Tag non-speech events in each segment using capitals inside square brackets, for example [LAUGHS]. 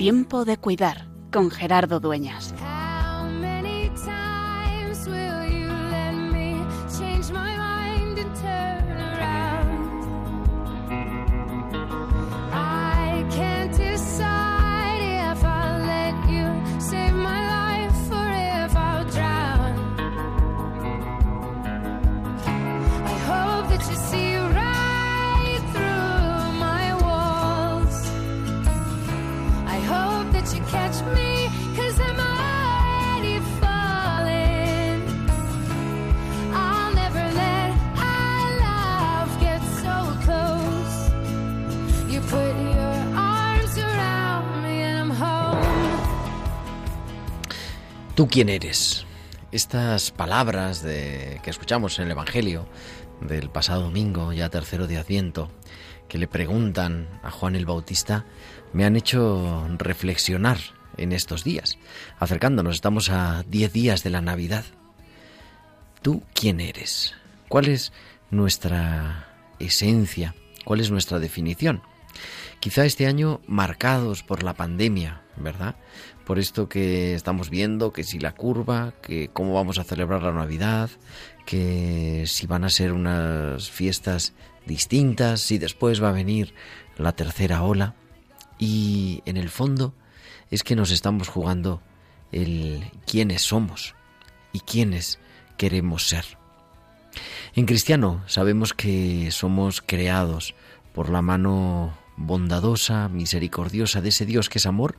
Tiempo de cuidar con Gerardo Dueñas. Quién eres? Estas palabras de, que escuchamos en el Evangelio del pasado domingo, ya tercero de Adviento, que le preguntan a Juan el Bautista, me han hecho reflexionar en estos días. Acercándonos, estamos a diez días de la Navidad. ¿Tú quién eres? ¿Cuál es nuestra esencia? ¿Cuál es nuestra definición? Quizá este año marcados por la pandemia, ¿verdad? Por esto que estamos viendo, que si la curva, que cómo vamos a celebrar la Navidad, que si van a ser unas fiestas distintas, si después va a venir la tercera ola. Y en el fondo es que nos estamos jugando el quiénes somos y quiénes queremos ser. En cristiano sabemos que somos creados por la mano bondadosa, misericordiosa de ese Dios que es amor,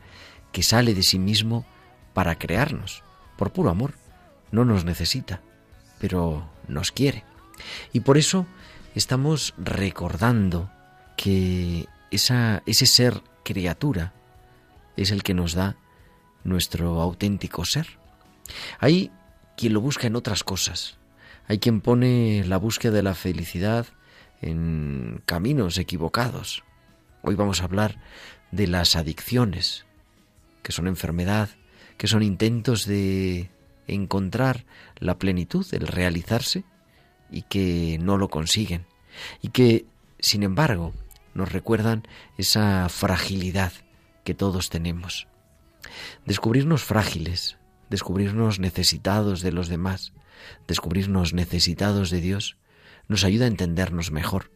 que sale de sí mismo para crearnos, por puro amor. No nos necesita, pero nos quiere. Y por eso estamos recordando que esa, ese ser criatura es el que nos da nuestro auténtico ser. Hay quien lo busca en otras cosas. Hay quien pone la búsqueda de la felicidad en caminos equivocados. Hoy vamos a hablar de las adicciones, que son enfermedad, que son intentos de encontrar la plenitud, el realizarse, y que no lo consiguen. Y que, sin embargo, nos recuerdan esa fragilidad que todos tenemos. Descubrirnos frágiles, descubrirnos necesitados de los demás, descubrirnos necesitados de Dios, nos ayuda a entendernos mejor.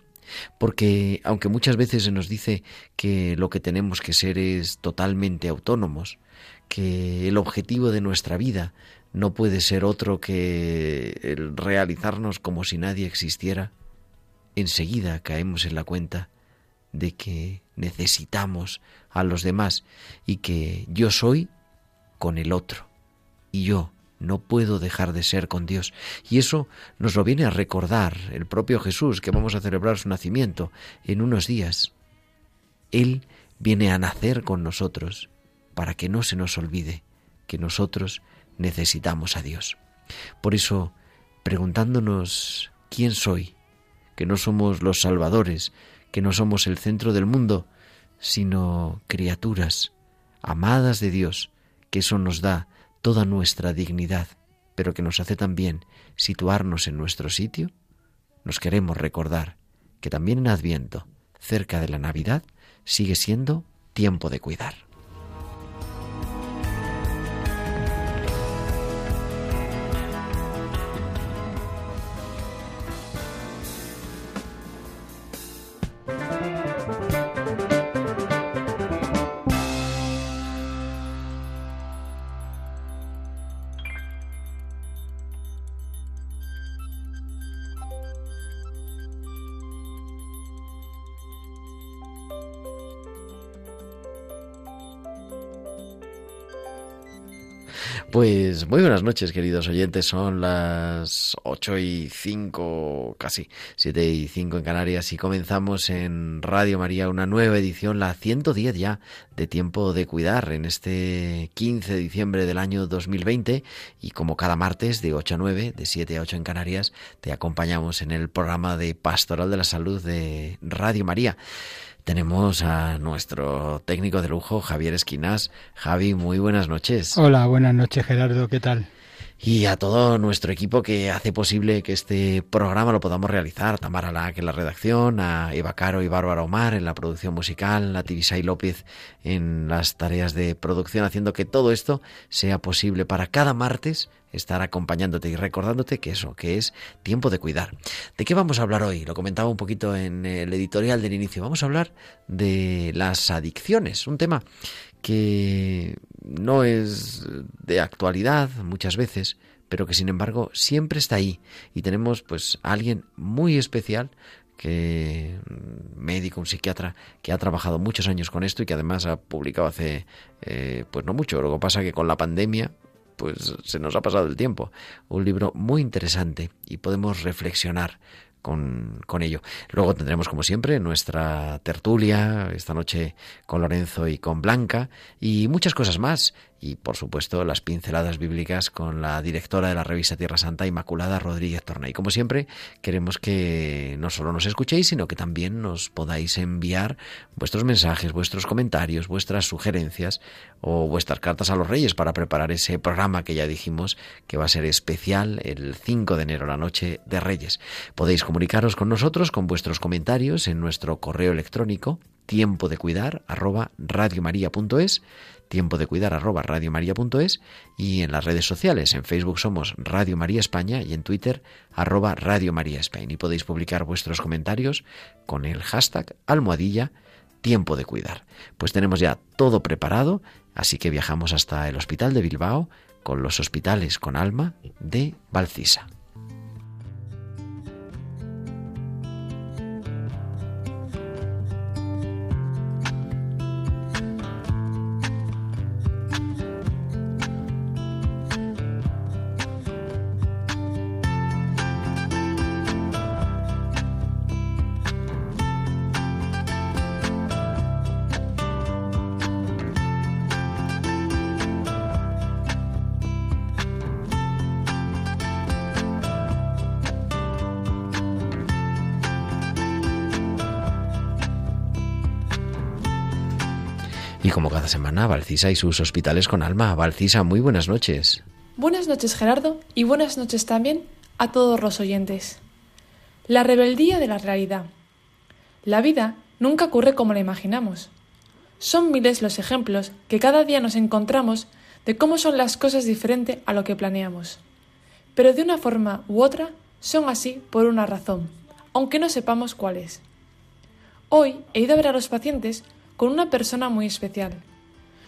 Porque aunque muchas veces se nos dice que lo que tenemos que ser es totalmente autónomos, que el objetivo de nuestra vida no puede ser otro que el realizarnos como si nadie existiera, enseguida caemos en la cuenta de que necesitamos a los demás y que yo soy con el otro y yo no puedo dejar de ser con Dios. Y eso nos lo viene a recordar el propio Jesús, que vamos a celebrar su nacimiento en unos días. Él viene a nacer con nosotros para que no se nos olvide que nosotros necesitamos a Dios. Por eso, preguntándonos quién soy, que no somos los salvadores, que no somos el centro del mundo, sino criaturas amadas de Dios, que eso nos da toda nuestra dignidad, pero que nos hace también situarnos en nuestro sitio, nos queremos recordar que también en Adviento, cerca de la Navidad, sigue siendo tiempo de cuidar. Muy buenas noches, queridos oyentes. Son las 8 y 5, casi 7 y 5 en Canarias y comenzamos en Radio María una nueva edición, la 110 ya, de Tiempo de Cuidar, en este 15 de diciembre del año 2020 y como cada martes de 8 a 9, de 7 a 8 en Canarias, te acompañamos en el programa de Pastoral de la Salud de Radio María tenemos a nuestro técnico de lujo, Javier Esquinas. Javi, muy buenas noches. Hola, buenas noches, Gerardo, ¿qué tal? Y a todo nuestro equipo que hace posible que este programa lo podamos realizar. Tamara Lack en la redacción, a Eva Caro y Bárbara Omar en la producción musical, a Tibisay López en las tareas de producción, haciendo que todo esto sea posible para cada martes estar acompañándote y recordándote que eso, que es tiempo de cuidar. ¿De qué vamos a hablar hoy? Lo comentaba un poquito en el editorial del inicio. Vamos a hablar de las adicciones, un tema que no es de actualidad muchas veces, pero que sin embargo siempre está ahí y tenemos pues a alguien muy especial que médico, un psiquiatra que ha trabajado muchos años con esto y que además ha publicado hace eh, pues no mucho. Lo que pasa que con la pandemia pues se nos ha pasado el tiempo. Un libro muy interesante y podemos reflexionar con, con, ello. Luego tendremos, como siempre, nuestra tertulia, esta noche con Lorenzo y con Blanca, y muchas cosas más y por supuesto las pinceladas bíblicas con la directora de la revista Tierra Santa, Inmaculada Rodríguez Torna. Y como siempre, queremos que no solo nos escuchéis, sino que también nos podáis enviar vuestros mensajes, vuestros comentarios, vuestras sugerencias o vuestras cartas a los reyes para preparar ese programa que ya dijimos que va a ser especial el 5 de enero, la noche de Reyes. Podéis comunicaros con nosotros con vuestros comentarios en nuestro correo electrónico tiempo de cuidar arroba radiomaria.es tiempo de cuidar arroba radiomaria.es y en las redes sociales. En Facebook somos Radio María España y en Twitter arroba Radio María España. Y podéis publicar vuestros comentarios con el hashtag almohadilla tiempo de cuidar. Pues tenemos ya todo preparado, así que viajamos hasta el Hospital de Bilbao con los hospitales con alma de Valcisa. Valcisa y sus hospitales con alma. Valcisa, muy buenas noches. Buenas noches, Gerardo, y buenas noches también a todos los oyentes. La rebeldía de la realidad. La vida nunca ocurre como la imaginamos. Son miles los ejemplos que cada día nos encontramos de cómo son las cosas diferente a lo que planeamos. Pero de una forma u otra son así por una razón, aunque no sepamos cuál es. Hoy he ido a ver a los pacientes con una persona muy especial.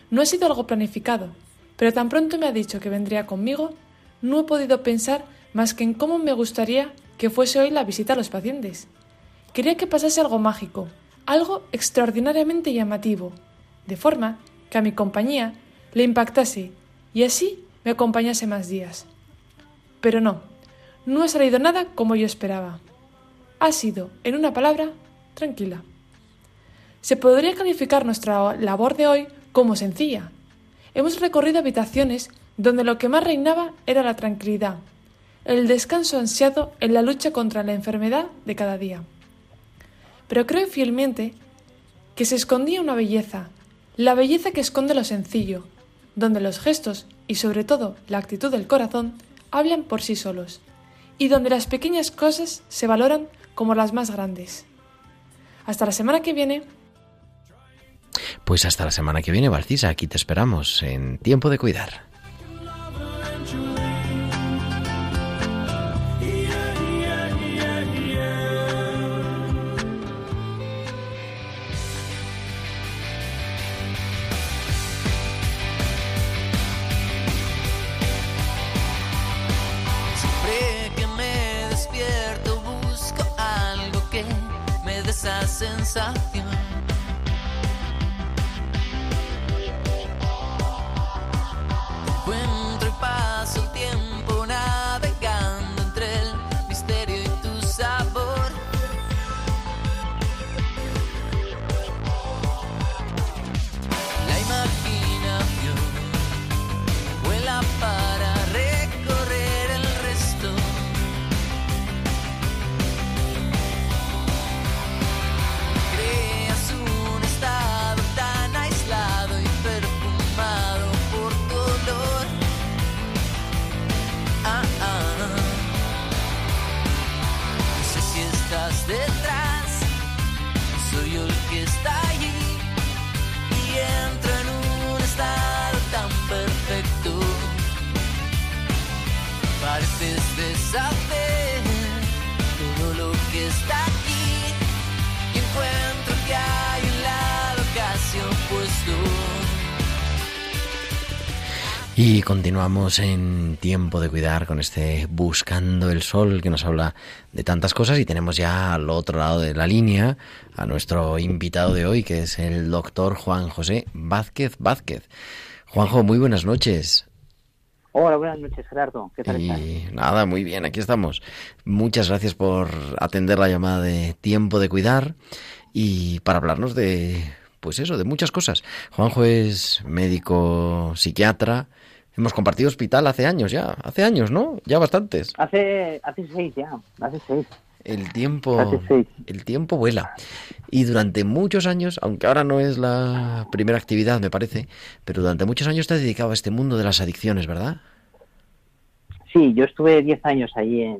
No ha sido algo planificado, pero tan pronto me ha dicho que vendría conmigo, no he podido pensar más que en cómo me gustaría que fuese hoy la visita a los pacientes. Quería que pasase algo mágico, algo extraordinariamente llamativo, de forma que a mi compañía le impactase y así me acompañase más días. Pero no, no ha salido nada como yo esperaba. Ha sido, en una palabra, tranquila. Se podría calificar nuestra labor de hoy como sencilla. Hemos recorrido habitaciones donde lo que más reinaba era la tranquilidad, el descanso ansiado en la lucha contra la enfermedad de cada día. Pero creo fielmente que se escondía una belleza, la belleza que esconde lo sencillo, donde los gestos y sobre todo la actitud del corazón hablan por sí solos, y donde las pequeñas cosas se valoran como las más grandes. Hasta la semana que viene. Pues hasta la semana que viene, Valcisa, aquí te esperamos en Tiempo de Cuidar. Y continuamos en tiempo de cuidar con este Buscando el Sol que nos habla de tantas cosas y tenemos ya al otro lado de la línea a nuestro invitado de hoy que es el doctor Juan José Vázquez Vázquez. Juanjo, muy buenas noches. Hola, buenas noches, Gerardo. ¿Qué tal estás? Y nada, muy bien, aquí estamos. Muchas gracias por atender la llamada de tiempo de cuidar y para hablarnos de, pues eso, de muchas cosas. Juanjo es médico psiquiatra. Hemos compartido hospital hace años ya, hace años, ¿no? Ya bastantes. Hace, hace seis ya, hace seis. El tiempo, el tiempo vuela. Y durante muchos años, aunque ahora no es la primera actividad, me parece, pero durante muchos años te has dedicado a este mundo de las adicciones, ¿verdad? Sí, yo estuve diez años ahí en,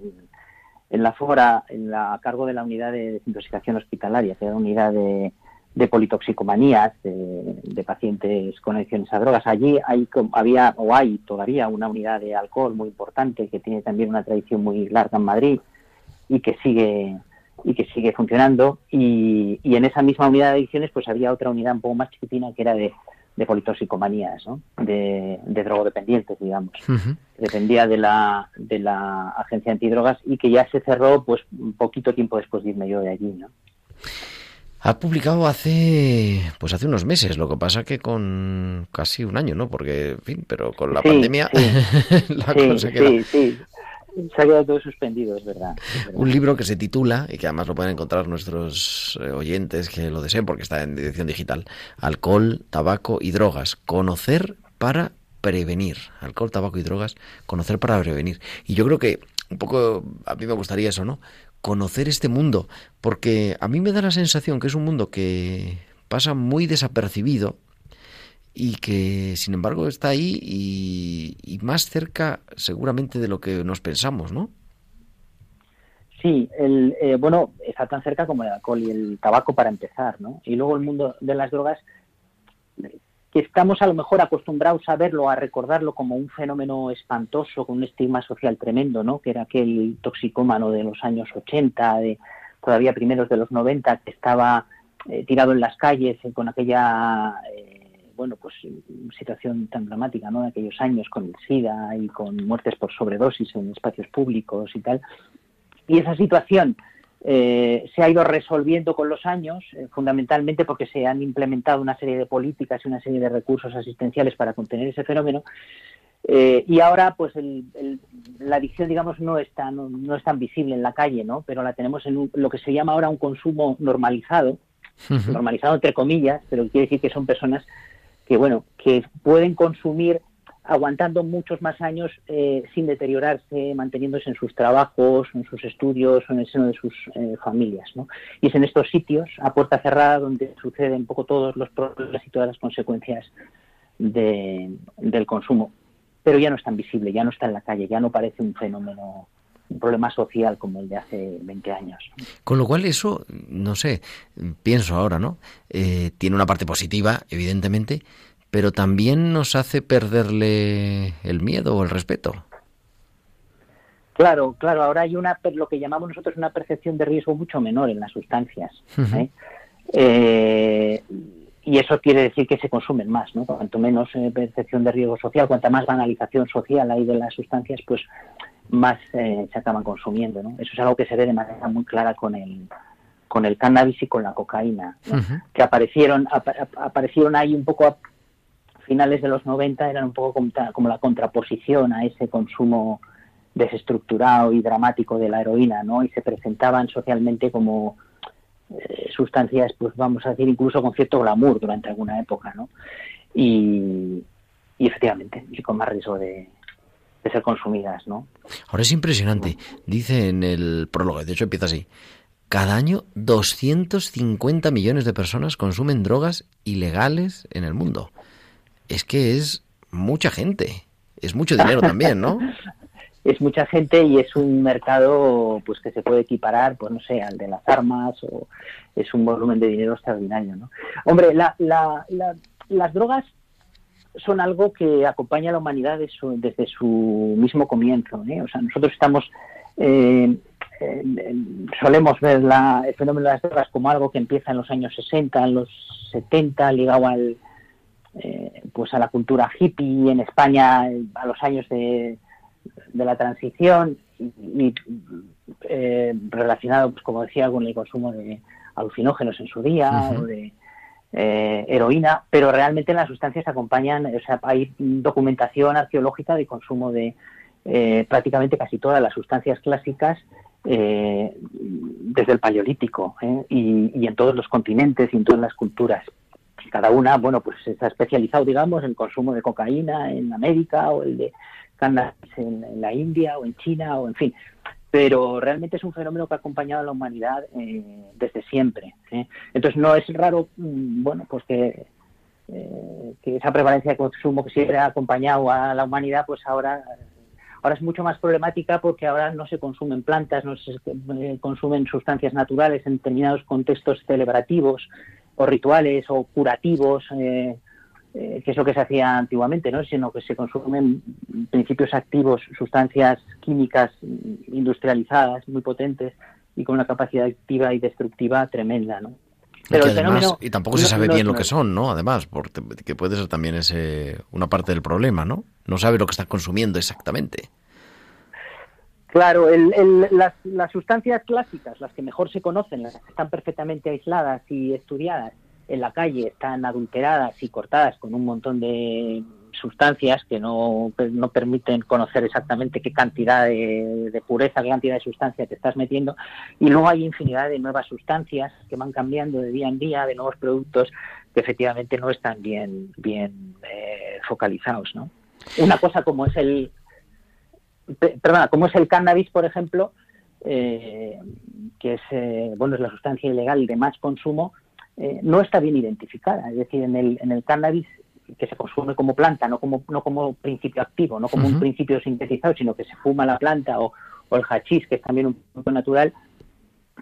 en la FORA, en la, a cargo de la unidad de desintoxicación hospitalaria, que era una unidad de, de politoxicomanías, de, de pacientes con adicciones a drogas. Allí hay, había o hay todavía una unidad de alcohol muy importante que tiene también una tradición muy larga en Madrid y que sigue y que sigue funcionando y, y en esa misma unidad de adicciones pues había otra unidad un poco más chiquitina que era de, de politoxicomanías, ¿no? de, de drogodependientes, digamos dependía de la, de la agencia antidrogas y que ya se cerró pues un poquito tiempo después de irme yo de allí, ¿no? Ha publicado hace, pues hace unos meses, lo que pasa que con casi un año, ¿no? Porque, en fin, pero con la Sí, pandemia [LAUGHS] la sí, cosa queda. sí, sí. Se ha quedado todo suspendido, es verdad. es verdad. Un libro que se titula, y que además lo pueden encontrar nuestros eh, oyentes que lo deseen porque está en edición digital, Alcohol, Tabaco y Drogas. Conocer para prevenir. Alcohol, tabaco y drogas, conocer para prevenir. Y yo creo que un poco a mí me gustaría eso, ¿no? Conocer este mundo, porque a mí me da la sensación que es un mundo que pasa muy desapercibido y que sin embargo está ahí y, más cerca seguramente de lo que nos pensamos, ¿no? Sí, el, eh, bueno, está tan cerca como el alcohol y el tabaco para empezar, ¿no? Y luego el mundo de las drogas, que estamos a lo mejor acostumbrados a verlo, a recordarlo como un fenómeno espantoso, con un estigma social tremendo, ¿no? Que era aquel toxicómano de los años 80, de todavía primeros de los 90, que estaba eh, tirado en las calles eh, con aquella, eh, bueno, pues situación tan dramática, ¿no? De aquellos años con el SIDA y con muertes por sobredosis en espacios públicos y tal. Y esa situación eh, se ha ido resolviendo con los años, eh, fundamentalmente porque se han implementado una serie de políticas y una serie de recursos asistenciales para contener ese fenómeno. Eh, y ahora, pues, el, el- la adicción, digamos, no es, tan, no es tan visible en la calle, ¿no? Pero la tenemos en un- lo que se llama ahora un consumo normalizado, normalizado entre comillas, pero quiere decir que son personas que, bueno, que pueden consumir aguantando muchos más años eh, sin deteriorarse, manteniéndose en sus trabajos, en sus estudios o en el seno de sus eh, familias. ¿no? Y es en estos sitios, a puerta cerrada, donde suceden un poco todos los problemas y todas las consecuencias de- del consumo. Pero ya no es tan visible, ya no está en la calle, ya no parece un fenómeno, un problema social como el de hace 20 años. Con lo cual eso, no sé, pienso ahora, ¿no? Eh, tiene una parte positiva, evidentemente, pero también nos hace perderle el miedo o el respeto. Claro, claro, ahora hay una lo que llamamos nosotros una percepción de riesgo mucho menor en las sustancias. ¿eh? Eh, y eso quiere decir que se consumen más, ¿no? Cuanto menos eh, percepción de riesgo social, cuanta más banalización social hay de las sustancias, pues más eh, se acaban consumiendo, ¿no? Eso es algo que se ve de manera muy clara con el con el cannabis y con la cocaína, que aparecieron apa- ap- aparecieron ahí un poco finales de los 90 eran un poco como, la contraposición a ese consumo desestructurado y dramático de la heroína, ¿no? Y se presentaban socialmente como eh, sustancias, pues vamos a decir, incluso con cierto glamour durante alguna época, ¿no? Y, y efectivamente, y con más riesgo de, de ser consumidas, ¿no? Ahora es impresionante. Dice en el prólogo, de hecho empieza así. Cada año 250 millones de personas consumen drogas ilegales en el mundo. Es que es mucha gente. Es mucho dinero también, ¿no? [LAUGHS] es mucha gente y es un mercado pues que se puede equiparar pues no sé al de las armas o es un volumen de dinero extraordinario no hombre la, la, la- las drogas son algo que acompaña a la humanidad desde su mismo comienzo. ¿eh? O sea, nosotros estamos eh, solemos ver la- el fenómeno de las drogas como algo que empieza en los años 60, en los 70, ligado al, eh, pues a la cultura hippie en España a los años de, de la transición y, y, eh, relacionado, pues, como decía, con el consumo de alucinógenos en su día o de eh, heroína, pero realmente las sustancias acompañan, o sea, hay documentación arqueológica de consumo de eh, prácticamente casi todas las sustancias clásicas eh, desde el Paleolítico y, y en todos los continentes y en todas las culturas. Cada una, bueno, pues está especializado, digamos, en el consumo de cocaína en América o el de cannabis en, en la India o en China o en fin. Pero realmente es un fenómeno que ha acompañado a la humanidad eh, desde siempre. ¿eh? Entonces no es raro, mm, bueno, pues que, eh, que esa prevalencia de consumo que siempre ha acompañado a la humanidad, pues ahora ahora es mucho más problemática porque ahora no se consumen plantas, no se eh, consumen sustancias naturales en determinados contextos celebrativos o rituales o curativos, eh, eh, que es lo que se hacía antiguamente, ¿no? sino que se consumen principios activos, sustancias químicas industrializadas, muy potentes y con una capacidad activa y destructiva tremenda. ¿no? Y, que el además- fenómeno y tampoco se sabe no bien lo que son, ¿no? Además, porque que puede ser también ese una parte del problema, ¿no? No sabe lo que está consumiendo exactamente. Claro, el- el- las, sustancias clásicas, las que mejor se conocen, las que están perfectamente aisladas y estudiadas en la calle, están adulteradas y cortadas con un montón de sustancias que no, que no permiten conocer exactamente qué cantidad de, de pureza, qué cantidad de sustancia te estás metiendo. Y luego hay infinidad de nuevas sustancias que van cambiando de día en día, de nuevos productos que efectivamente no están bien, bien eh, focalizados. ¿no? Una cosa como es el, perdona, como es el cannabis, por ejemplo, eh, que es eh, bueno es la sustancia ilegal de más consumo, eh, no está bien identificada. Es decir, en el, en el cannabis que se consume como planta, no como, no como principio activo, no como un principio sintetizado, sino que se fuma la planta o, o el hachís, que es también un producto natural,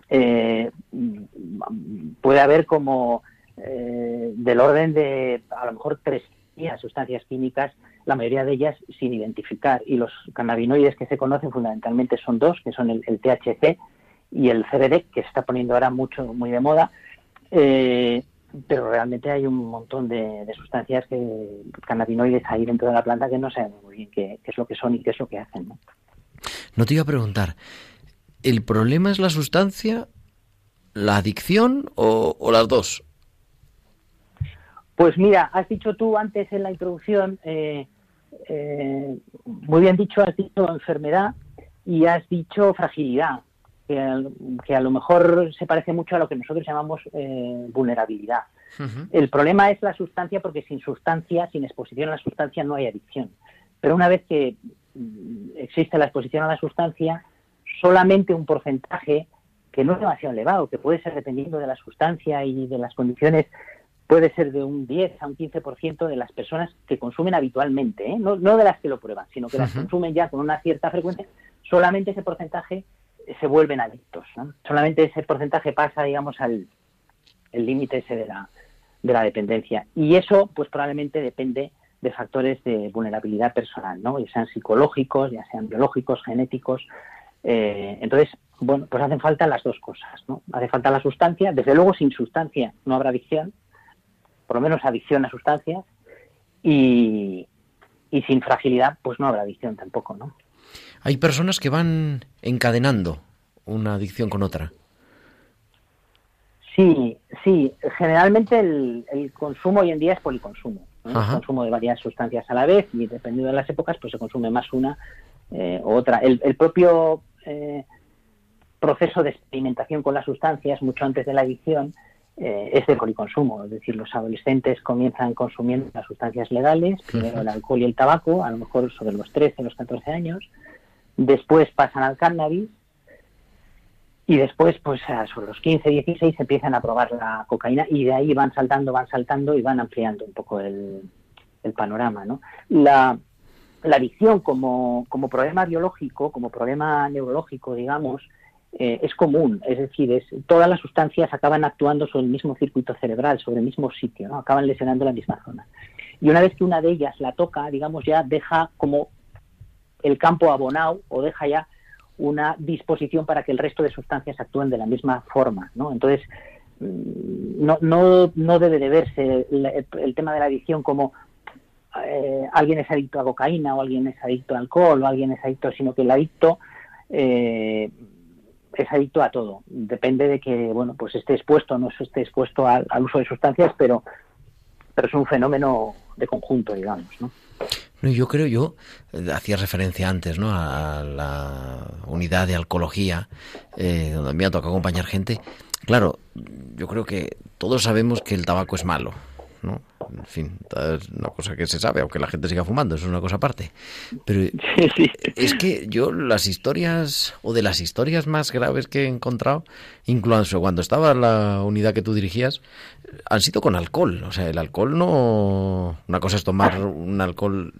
eh, puede haber como eh, del orden de a lo mejor tres sustancias químicas, la mayoría de ellas sin identificar. Y los cannabinoides que se conocen fundamentalmente son dos, que son el, el THC y el CBD, que se está poniendo ahora mucho, muy de moda. Eh, pero realmente hay un montón de, de sustancias que cannabinoides ahí dentro de la planta que no sabemos muy bien qué, qué es lo que son y qué es lo que hacen. ¿no? No te iba a preguntar, ¿el problema es la sustancia, la adicción o, o las dos? Pues mira, has dicho tú antes en la introducción, eh, eh, muy bien dicho, has dicho enfermedad y has dicho fragilidad, que, a lo mejor se parece mucho a lo que nosotros llamamos eh, vulnerabilidad. El problema es la sustancia porque sin sustancia, sin exposición a la sustancia, no hay adicción. Pero una vez que mm, existe la exposición a la sustancia, solamente un porcentaje que no es demasiado elevado, que puede ser dependiendo de la sustancia y de las condiciones, puede ser de un 10 a un 15% de las personas que consumen habitualmente, ¿eh? no, no de las que lo prueban, sino que las consumen ya con una cierta frecuencia, solamente ese porcentaje se vuelven adictos. ¿no? Solamente ese porcentaje pasa, digamos, al el límite ese de la, de la dependencia. Y eso, pues probablemente depende de factores de vulnerabilidad personal, ¿no? Ya sean psicológicos, ya sean biológicos, genéticos. Eh, entonces, bueno, pues hacen falta las dos cosas, ¿no? Hace falta la sustancia, desde luego sin sustancia no habrá adicción, por lo menos adicción a sustancias, y, y sin fragilidad, pues no habrá adicción tampoco, ¿no? Hay personas que van encadenando una adicción con otra. Sí, sí. Generalmente el, el consumo hoy en día es policonsumo. ¿no? El consumo de varias sustancias a la vez y dependiendo de las épocas, pues se consume más una eh, u otra. El, el propio eh, proceso de experimentación con las sustancias, mucho antes de la adicción, eh, es de policonsumo. Es decir, los adolescentes comienzan consumiendo las sustancias legales, primero el alcohol y el tabaco, a lo mejor sobre los 13, los 14 años. Después pasan al cannabis y después, pues a sobre los 15, 16 empiezan a probar la cocaína y de ahí van saltando, van saltando y van ampliando un poco el, el panorama. ¿no? La, la adicción como, como problema biológico, como problema neurológico, digamos, eh, es común. Es decir, es, todas las sustancias acaban actuando sobre el mismo circuito cerebral, sobre el mismo sitio, ¿no? acaban lesionando la misma zona. Y una vez que una de ellas la toca, digamos, ya deja como el campo abonado o deja ya una disposición para que el resto de sustancias actúen de la misma forma, ¿no? Entonces, mm, no, no, no debe de verse el, tema de la adicción como eh, alguien es adicto a cocaína o alguien es adicto a alcohol o alguien es adicto, sino que el adicto eh, es adicto a todo. Depende de que, bueno, pues esté expuesto o no esté expuesto al, uso de sustancias, pero, pero es un fenómeno de conjunto, digamos, ¿no? No, yo creo, yo eh, hacía referencia antes, ¿no? A la unidad de alcohología, eh, donde me ha tocado acompañar gente. Claro, yo creo que todos sabemos que el tabaco es malo, ¿no? En fin, es una cosa que se sabe, aunque la gente siga fumando, eso es una cosa aparte. Pero [LAUGHS] es que yo las historias, o de las historias más graves que he encontrado, incluso cuando estaba en la unidad que tú dirigías, han sido con alcohol. O sea, el alcohol no... Una cosa es tomar un alcohol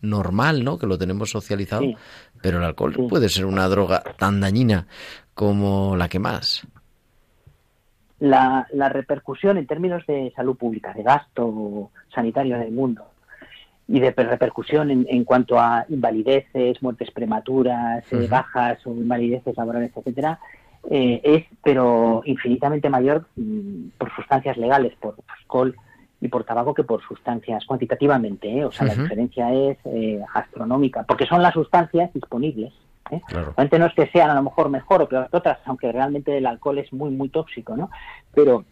normal, ¿no? Que lo tenemos socializado, Sí. pero el alcohol Sí. puede ser una droga tan dañina como la que más. La, la repercusión en términos de salud pública, de gasto sanitario en el mundo y de per- repercusión en, en cuanto a invalideces, muertes prematuras, eh, bajas o invalideces laborales, etcétera, eh, es pero infinitamente mayor mm, por sustancias legales, por alcohol y por tabaco que por sustancias cuantitativamente, ¿eh? o sea, la diferencia es eh, astronómica, porque son las sustancias disponibles. ¿Eh? Claro. No es que sean a lo mejor mejor o peor que otras, aunque realmente el alcohol es muy, muy tóxico, ¿no? Pero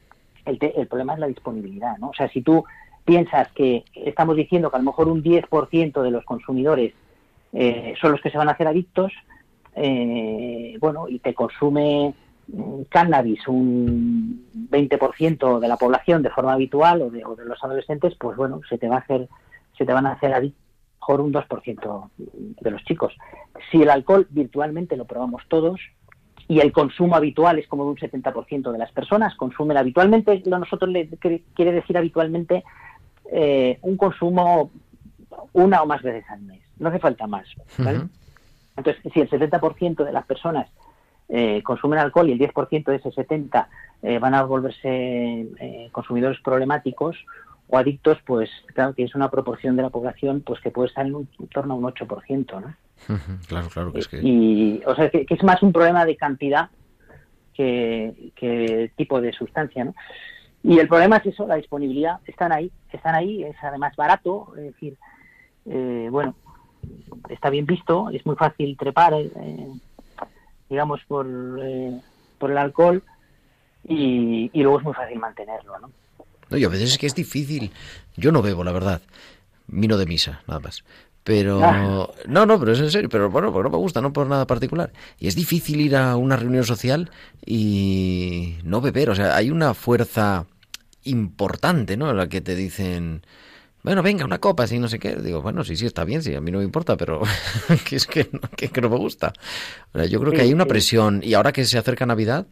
el, te- el problema es la disponibilidad, ¿no? O sea, si tú piensas que estamos diciendo que a lo mejor un 10% de los consumidores eh, son los que se van a hacer adictos, eh, bueno, y te consume mm, cannabis un 20% de la población de forma habitual o de, o de los adolescentes, pues bueno, se te va a hacer, se te van a hacer adictos mejor un 2% de los chicos. Si el alcohol virtualmente lo probamos todos y el consumo habitual es como de un 70% de las personas consumen habitualmente, lo nosotros le que- quiere decir habitualmente eh, un consumo una o más veces al mes. No hace falta más. ¿vale? Entonces, si el 70% de las personas eh, consumen alcohol y el 10% de ese 70 eh, van a volverse eh, consumidores problemáticos o adictos, pues claro, tienes una proporción de la población pues que puede estar en, un- en torno a un 8%, ¿no? [LAUGHS] Claro, claro que es que... Y, o sea, que, que es más un problema de cantidad que, que tipo de sustancia, ¿no? Y el problema es eso, la disponibilidad. Están ahí, están ahí, es además barato, es decir, eh, bueno, está bien visto, es muy fácil trepar, eh, digamos, por, eh, por el alcohol y, y luego es muy fácil mantenerlo, ¿no? No, y a veces es que es difícil. Yo no bebo, la verdad. Vino de misa, nada más. Pero... Ah. No, no, pero es en serio. Pero bueno, porque no me gusta, no por nada particular. Y es difícil ir a una reunión social y no beber. O sea, hay una fuerza importante, ¿no? En la que te dicen... Bueno, venga, una copa, así no sé qué. Digo, bueno, sí, sí, está bien, sí, a mí no me importa, pero [LAUGHS] que es que no, que, que no me gusta. O sea, yo creo que hay una sí. presión, y ahora que se acerca Navidad,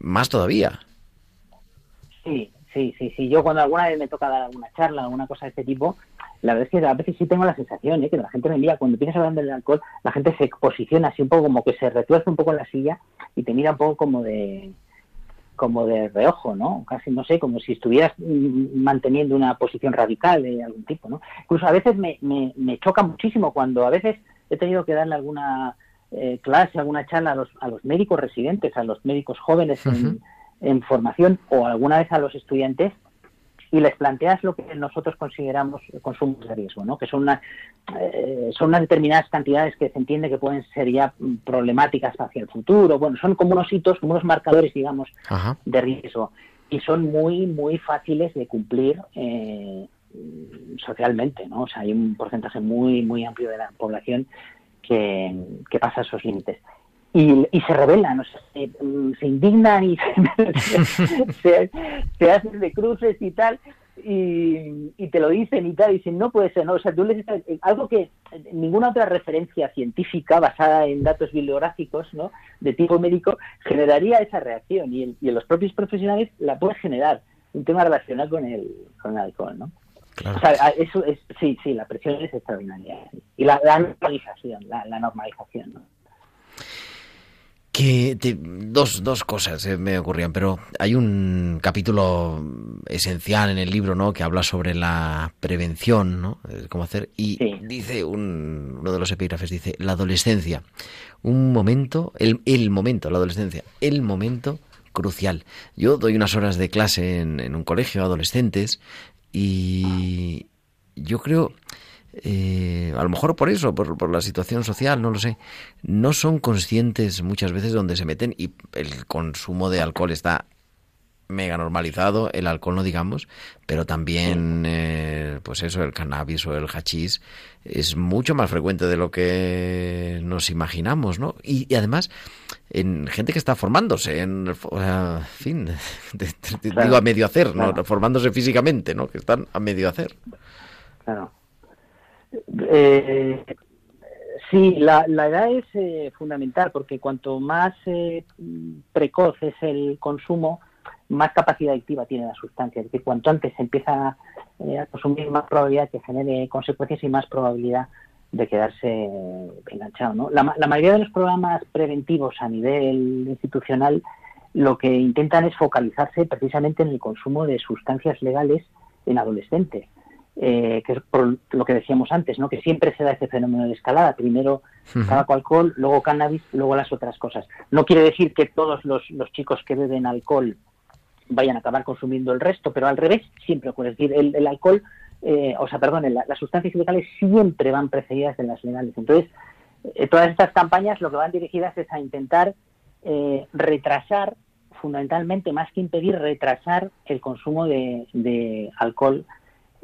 más todavía. Sí, sí, sí, sí. Yo cuando alguna vez me toca dar alguna charla, alguna cosa de este tipo, la verdad es que a veces sí tengo la sensación ¿eh? que la gente me mira, cuando empiezas hablando del alcohol, la gente se posiciona así un poco como que se retuerce un poco en la silla y te mira un poco como de como de reojo, ¿no? Casi, no sé, como si estuvieras mm, manteniendo una posición radical de algún tipo, ¿no? Incluso a veces me, me, me choca muchísimo cuando a veces he tenido que darle alguna eh, clase, alguna charla a los, a los médicos residentes, a los médicos jóvenes en, formación o alguna vez a los estudiantes y les planteas lo que nosotros consideramos consumos de riesgo, ¿no? que son, una, eh, son unas determinadas cantidades que se entiende que pueden ser ya problemáticas hacia el futuro, bueno, son como unos hitos, como unos marcadores, digamos, Ajá. de riesgo y son muy, muy fáciles de cumplir eh, socialmente, ¿no? O sea, hay un porcentaje muy, muy amplio de la población que, que pasa esos límites. Y, y se rebelan, o sea, se, mm, se indignan y se, [LAUGHS] se, se hacen de cruces y tal, y, y te lo dicen y tal, y dicen, no puede ser, ¿no? O sea, tú les estás- algo que ninguna otra referencia científica basada en datos bibliográficos, ¿no? De tipo médico, generaría esa reacción, y, en- y en los propios profesionales la puede generar, un tema relacional con el, con el alcohol, ¿no? Claro. O sea, eso es, sí, sí, la presión es extraordinaria. Y la, la normalización, la, la normalización, ¿no? Que te- dos, dos cosas eh, me ocurrían, pero hay un capítulo esencial en el libro, ¿no? Que habla sobre la prevención, ¿no? Cómo hacer. Y Sí. dice un, uno de los epígrafes, dice, la adolescencia, un momento, el, el momento, la adolescencia, el momento crucial. Yo doy unas horas de clase en, en un colegio a adolescentes y yo creo, eh, a lo mejor por eso, por, por la situación social, no lo sé, no son conscientes muchas veces donde se meten y el consumo de alcohol está mega normalizado, el alcohol no digamos, pero también, eh, pues eso, el cannabis o el hachís es mucho más frecuente de lo que nos imaginamos, ¿no? Y, y además, en gente que está formándose, en, fin, te- te- te Claro, digo a medio hacer, ¿no? claro. Formándose físicamente, ¿no? Que están a medio hacer. Claro. Eh, sí, la, la edad es eh, fundamental porque cuanto más eh, precoz es el consumo, más capacidad adictiva tiene la sustancia. Es decir, cuanto antes se empieza eh, a consumir, más probabilidad que genere consecuencias y más probabilidad de quedarse enganchado. ¿no? La, la mayoría de los programas preventivos a nivel institucional lo que intentan es focalizarse precisamente en el consumo de sustancias legales en adolescentes eh, que es por lo que decíamos antes, ¿no? que siempre se da ese fenómeno de escalada. Primero tabaco, alcohol, luego cannabis, luego las otras cosas. No quiere decir que todos los, los chicos que beben alcohol vayan a acabar consumiendo el resto, pero al revés siempre ocurre. Es decir, el, el alcohol, eh, o sea, perdón, el- las sustancias ilegales siempre van precedidas de las legales. Entonces, eh, todas estas campañas lo que van dirigidas es a intentar eh, retrasar, fundamentalmente, más que impedir, retrasar el consumo de, de alcohol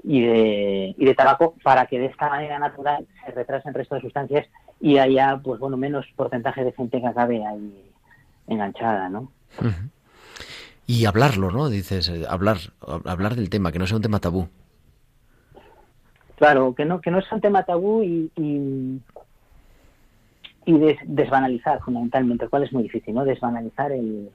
y de, y de tabaco para que de esta manera natural se retrasen el resto de sustancias y haya, pues bueno, menos porcentaje de gente que acabe ahí enganchada, ¿no? Y hablarlo, ¿no? Dices, eh, hablar, hablar del tema, que no sea un tema tabú. Claro, que no, que no es un tema tabú y, y, y des- desbanalizar fundamentalmente, lo cual es muy difícil, ¿no? Desbanalizar el,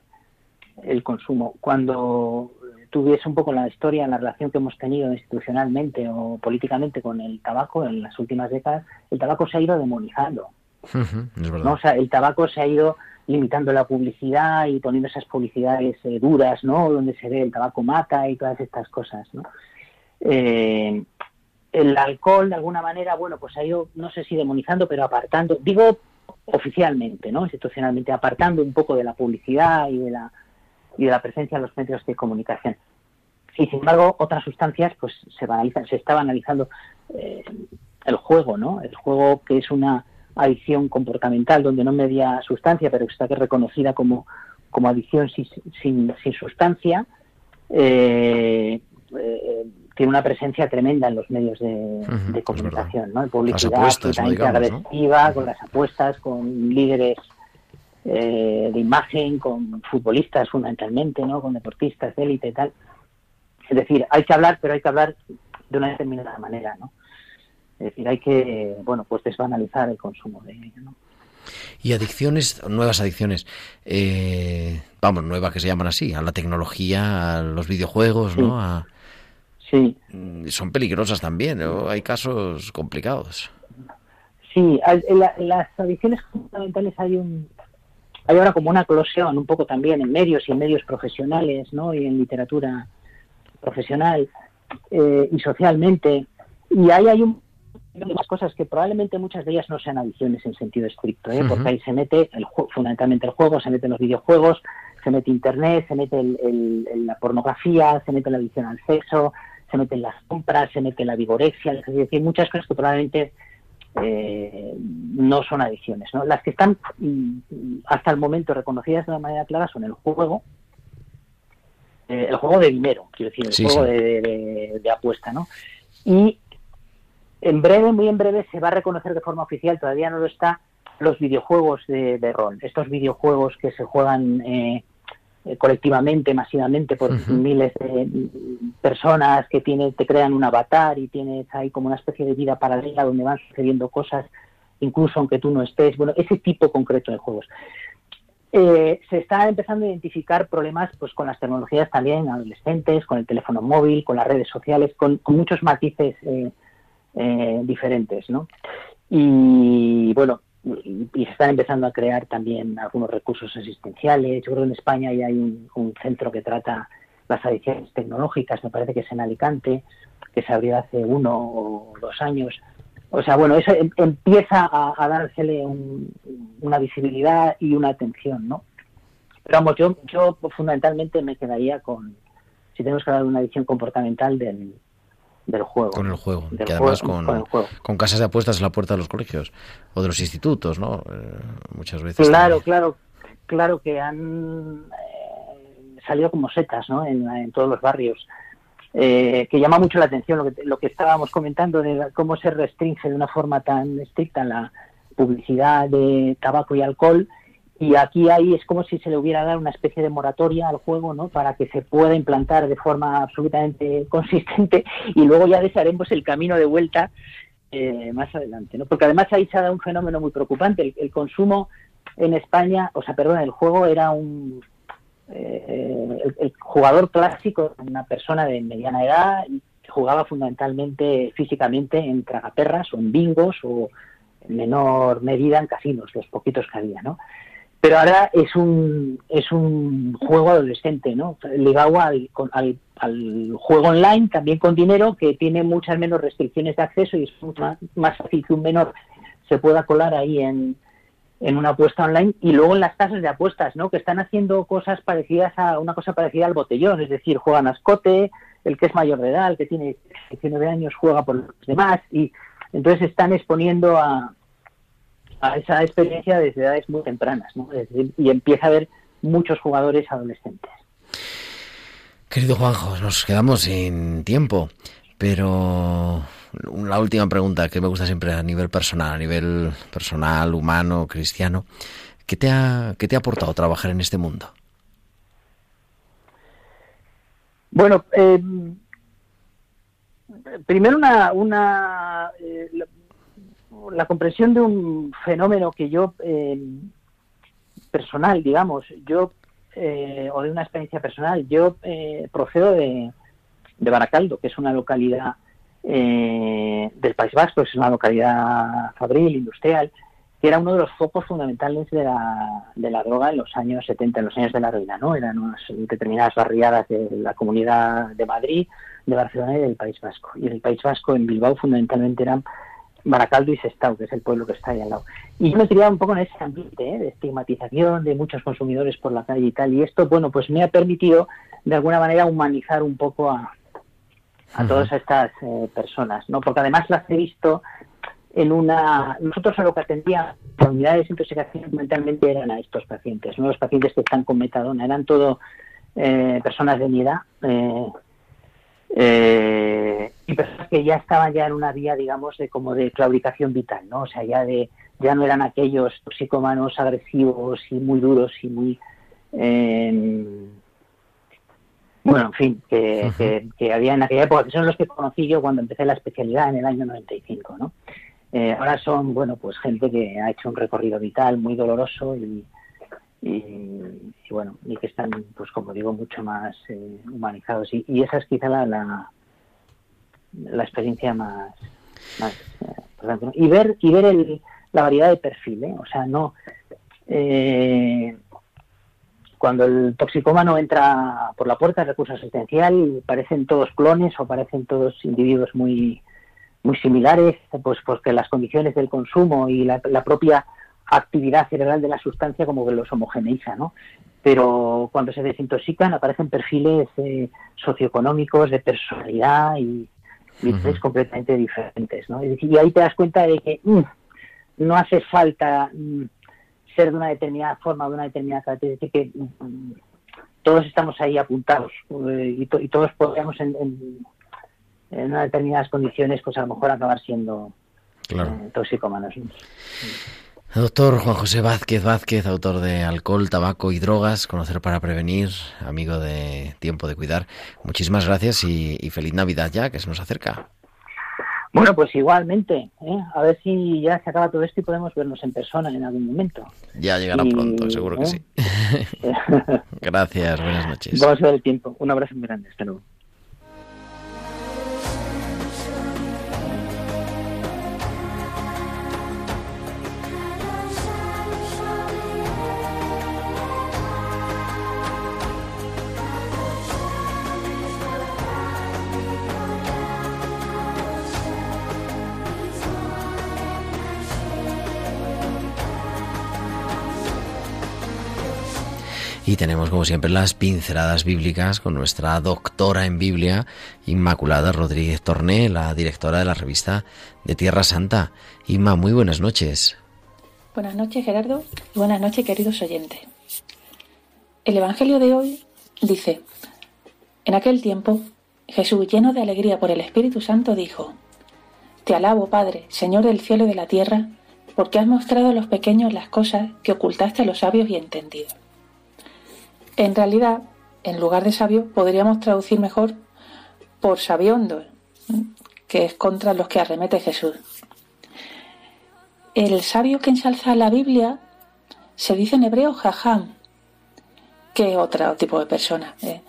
el consumo. Cuando tuviese un poco la historia, la relación que hemos tenido institucionalmente o políticamente con el tabaco en las últimas décadas, el tabaco se ha ido demonizando. Ujú, es verdad. ¿no? O sea, el tabaco se ha ido limitando la publicidad y poniendo esas publicidades eh, duras, ¿no? Donde se ve el tabaco mata y todas estas cosas, ¿no? Eh, el alcohol, de alguna manera, bueno, pues ha ido, no sé si demonizando, pero apartando, digo oficialmente, ¿no? Institucionalmente, apartando un poco de la publicidad y de la, y de la presencia en los medios de comunicación. Y sin embargo, otras sustancias, pues se banalizan, se está banalizando eh, el juego, ¿no? El juego que es una adicción comportamental donde no media sustancia, pero que está reconocida como, como adicción sin, sin, sin sustancia, eh, eh, tiene una presencia tremenda en los medios de, de comunicación. ¿no? En publicidad apuestas, ¿no? digamos, ¿no? agresiva, con las apuestas, con líderes eh, de imagen, con futbolistas fundamentalmente, ¿no? Con deportistas de élite y tal. Es decir, hay que hablar, pero hay que hablar de una determinada manera, ¿no? Es decir, hay que, bueno, pues desbanalizar el consumo de ello, ¿no? Y adicciones, nuevas adicciones, eh, vamos, nuevas que se llaman así, a la tecnología, a los videojuegos, ¿no? A- Sí, mm, son peligrosas también, ¿no? hay casos complicados. sí. En, la- en las adicciones fundamentales hay un hay ahora como una eclosión un poco también en medios y en medios profesionales, ¿no? Y en literatura profesional eh, y socialmente. Y ahí hay un unas cosas que probablemente muchas de ellas no sean adicciones en sentido estricto, ¿eh? Porque ahí se mete el fundamentalmente el juego, se meten los videojuegos, se mete internet, se mete el- el- el- la pornografía, se mete la adicción al sexo, se meten las compras, se mete la vigorexia, es decir, muchas cosas que probablemente eh, no son adicciones. ¿no? Las que están mm, hasta el momento reconocidas de una manera clara son el juego, eh, el juego de dinero, quiero decir, el Sí, juego sí. De, de- de apuesta, ¿no? Y en breve, muy en breve, se va a reconocer de forma oficial, todavía no lo está, los videojuegos de, de rol. Estos videojuegos que se juegan eh, eh, colectivamente, masivamente, por miles de personas que tiene, te crean un avatar y tienes ahí como una especie de vida paralela donde van sucediendo cosas, incluso aunque tú no estés. Bueno, ese tipo concreto de juegos. Eh, se está empezando a identificar problemas pues con las tecnologías también adolescentes, con el teléfono móvil, con las redes sociales, con, con muchos matices eh, eh, diferentes, ¿no? Y bueno, y, se están empezando a crear también algunos recursos asistenciales. Yo creo que en España ya hay un, un centro que trata las adicciones tecnológicas, me parece que es en Alicante, que se abrió hace uno o dos años. O sea, bueno, eso em- empieza a, a dársele un- una visibilidad y una atención, ¿no? Pero vamos, yo, yo fundamentalmente me quedaría con, si tenemos que hablar de una visión comportamental del, del juego. Con el juego, que además con, con juego. con casas de apuestas en la puerta de los colegios o de los institutos, ¿no? Eh, muchas veces. Claro, también. claro, claro que han eh, salido como setas, ¿no? En, en todos los barrios. Eh, que llama mucho la atención lo que, lo que estábamos comentando de cómo se restringe de una forma tan estricta la publicidad de tabaco y alcohol y aquí ahí es como si se le hubiera dado una especie de moratoria al juego, ¿no? Para que se pueda implantar de forma absolutamente consistente [LAUGHS] y luego ya desearemos el camino de vuelta eh, más adelante, ¿no? Porque además ahí se ha dado un fenómeno muy preocupante. El, consumo en España, o sea, perdón, el juego era un eh, el, el jugador clásico, una persona de mediana edad jugaba fundamentalmente físicamente en tragaperras o en bingos o en menor medida en casinos, los poquitos que había, ¿no? Pero ahora es un es un juego adolescente, ¿no? Ligado al, al, al juego online, también con dinero, que tiene muchas menos restricciones de acceso y es más, más fácil que un menor se pueda colar ahí en, en una apuesta online y luego en las casas de apuestas, ¿no? Que están haciendo cosas parecidas a una cosa parecida al botellón, es decir, juegan a escote, el que es mayor de edad, el que tiene 19 años juega por los demás y entonces están exponiendo a, a esa experiencia desde edades muy tempranas, ¿no? Y empieza a haber muchos jugadores adolescentes. Querido Juanjo, nos quedamos sin tiempo, pero la última pregunta que me gusta siempre a nivel personal, a nivel personal, humano, cristiano, ¿qué te ha, qué te ha aportado trabajar en este mundo? Bueno, eh, primero una, una eh, la, comprensión de un fenómeno que yo eh, personal, digamos, yo eh, o de una experiencia personal, yo eh, procedo de, de Baracaldo, que es una localidad eh, del País Vasco, es una localidad fabril, industrial, que era uno de los focos fundamentales de la, de la droga en los años 70, en los años de la ruina, ¿no? Eran unas determinadas barriadas de la comunidad de Madrid, de Barcelona y del País Vasco. Y en el País Vasco, en Bilbao, fundamentalmente eran Baracaldo y Sestao, que es el pueblo que está ahí al lado. Y yo me criaba un poco en ese ambiente ¿eh? de estigmatización de muchos consumidores por la calle y tal. Y esto, bueno, pues me ha permitido de alguna manera humanizar un poco a, a todas estas eh, personas, ¿no? Porque además las he visto en una... Nosotros a lo que atendíamos, la unidad de desintoxicación mentalmente eran a estos pacientes, no los pacientes que están con metadona, eran todo eh, personas de mi edad eh, eh, y personas que ya estaban ya en una vía, digamos, de como de claudicación vital, ¿no? O sea, ya de ya no eran aquellos toxicómanos agresivos y muy duros y muy... Eh, bueno, en fin, que, que, que había en aquella época, que son los que conocí yo cuando empecé la especialidad en el año 95, ¿no? Eh, ahora son, bueno, pues gente que ha hecho un recorrido vital muy doloroso y, y, bueno, y que están, pues como digo, mucho más eh, humanizados. Y, y esa es quizá la, la, la experiencia más, más eh. Y ver, y ver el, la variedad de perfil, ¿eh? O sea, no... Eh, cuando el toxicómano entra por la puerta del recurso asistencial, parecen todos clones o parecen todos individuos muy, muy similares, pues porque las condiciones del consumo y la, la propia actividad cerebral de la sustancia como que los homogeneiza, ¿no? Pero cuando se desintoxican aparecen perfiles eh, socioeconómicos, de personalidad y, completamente diferentes, ¿no? Es decir, y ahí te das cuenta de que mm, no hace falta mm, ser de una determinada forma, de una determinada característica, que mm, todos estamos ahí apuntados eh, y, to- y todos podríamos en, en, en unas determinadas condiciones, pues a lo mejor acabar siendo Claro. eh, toxicómanos. ¿no? Doctor Juan José Vázquez Vázquez, autor de Alcohol, Tabaco y Drogas, Conocer para Prevenir, amigo de Tiempo de Cuidar. Muchísimas gracias y, y feliz Navidad ya, que se nos acerca. Bueno, pues igualmente, ¿eh? a ver si ya se acaba todo esto y podemos vernos en persona en algún momento. Ya llegará Y- pronto, seguro que ¿eh? sí. [LAUGHS] Gracias, buenas noches. Vamos a ver el tiempo. Un abrazo muy grande. Hasta luego. Tenemos como siempre las pinceladas bíblicas con nuestra doctora en Biblia, Inmaculada Rodríguez Torné, la directora de la revista de Tierra Santa. Inma, muy buenas noches. Buenas noches Gerardo y buenas noches queridos oyentes. El Evangelio de hoy dice, en aquel tiempo Jesús, lleno de alegría por el Espíritu Santo, dijo, Te alabo, Padre, Señor del cielo y de la tierra, porque has mostrado a los pequeños las cosas que ocultaste a los sabios y entendidos. En realidad, en lugar de sabio, podríamos traducir mejor por sabiondo, que es contra los que arremete Jesús. El sabio que ensalza la Biblia se dice en hebreo jajam, que es otro tipo de persona. ¿eh?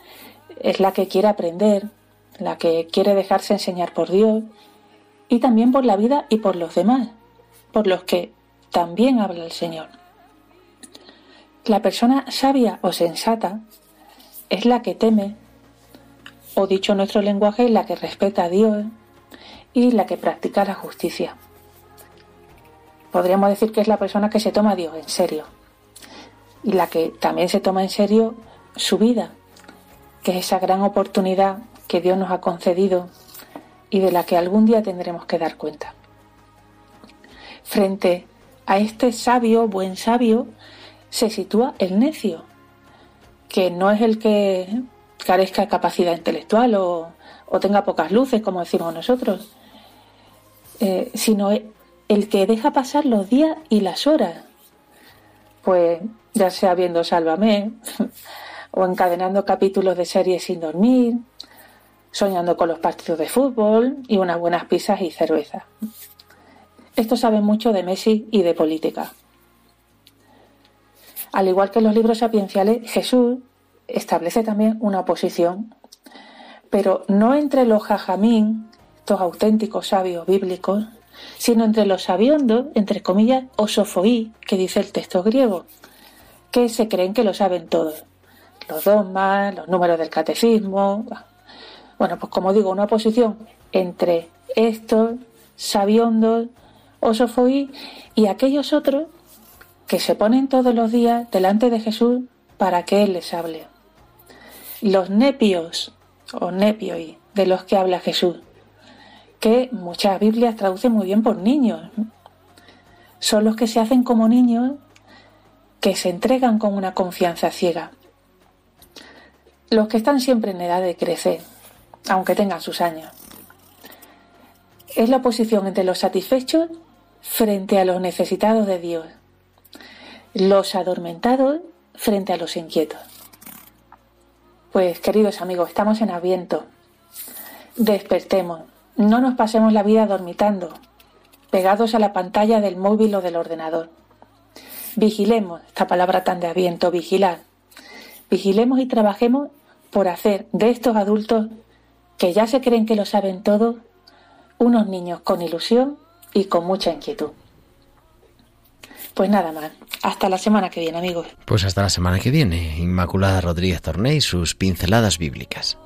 Es la que quiere aprender, la que quiere dejarse enseñar por Dios y también por la vida y por los demás, por los que también habla el Señor. La persona sabia o sensata es la que teme, o dicho nuestro lenguaje, la que respeta a Dios y la que practica la justicia. Podríamos decir que es la persona que se toma a Dios en serio y la que también se toma en serio su vida, que es esa gran oportunidad que Dios nos ha concedido y de la que algún día tendremos que dar cuenta. Frente a este sabio, buen sabio, se sitúa el necio, que no es el que carezca de capacidad intelectual o, tenga pocas luces, como decimos nosotros, eh, sino el que deja pasar los días y las horas, pues ya sea viendo Sálvame, [LAUGHS] o encadenando capítulos de series sin dormir, soñando con los partidos de fútbol y unas buenas pizzas y cerveza. Esto sabe mucho de Messi y de política. Al igual que en los libros sapienciales, Jesús establece también una oposición, pero no entre los jajamín, estos auténticos sabios bíblicos, sino entre los sabiondos, entre comillas, o que dice el texto griego, que se creen que lo saben todos. Los dogmas, los números del catecismo. Bueno, pues como digo, una oposición entre estos sabiondos o y aquellos otros que se ponen todos los días delante de Jesús para que Él les hable. Los nepios o nepioi de los que habla Jesús, que muchas Biblias traducen muy bien por niños. Son los que se hacen como niños que se entregan con una confianza ciega. Los que están siempre en edad de crecer, aunque tengan sus años. Es la oposición entre los satisfechos frente a los necesitados de Dios los adormentados frente a los inquietos. Pues queridos amigos, estamos en Adviento. Despertemos, no nos pasemos la vida dormitando, pegados a la pantalla del móvil o del ordenador. Vigilemos, esta palabra tan de Adviento, vigilar. Vigilemos y trabajemos por hacer de estos adultos que ya se creen que lo saben todo, unos niños con ilusión y con mucha inquietud. Pues nada más. Hasta la semana que viene, amigos. Pues hasta la semana que viene. Inmaculada Rodríguez Torné y sus pinceladas bíblicas.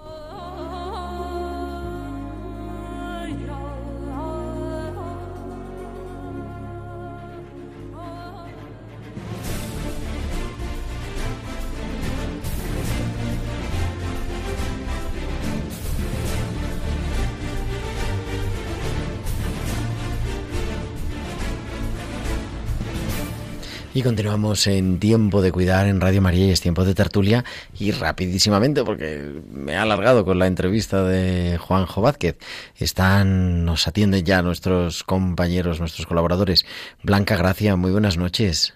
Y continuamos en Tiempo de Cuidar en Radio María y es tiempo de tertulia y rapidísimamente porque me ha alargado con la entrevista de Juanjo Vázquez. Están, nos atienden ya nuestros compañeros, nuestros colaboradores. Blanca Gracia, muy buenas noches.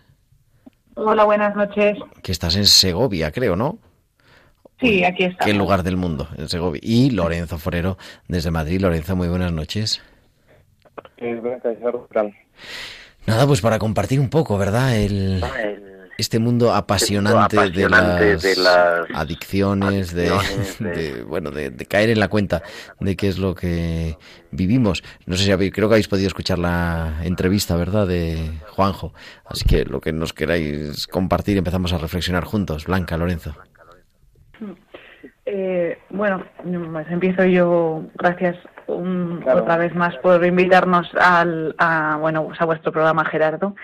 Hola, buenas noches. Que estás en Segovia, creo, ¿no? Sí, aquí está. ¿Qué lugar del mundo? En Segovia. Y Lorenzo Forero desde Madrid. Lorenzo, muy buenas noches. Nada, pues para compartir un poco, ¿verdad? El, este mundo apasionante, de, las adicciones, de, [LAUGHS] bueno, de, caer en la cuenta de qué es lo que vivimos. No sé si habéis, creo que habéis podido escuchar la entrevista, ¿verdad? De Juanjo. Así que lo que nos queráis compartir, empezamos a reflexionar juntos. Blanca, Lorenzo. Eh, bueno, pues empiezo yo. Gracias otra vez más por invitarnos al, a, bueno, pues a vuestro programa, Gerardo.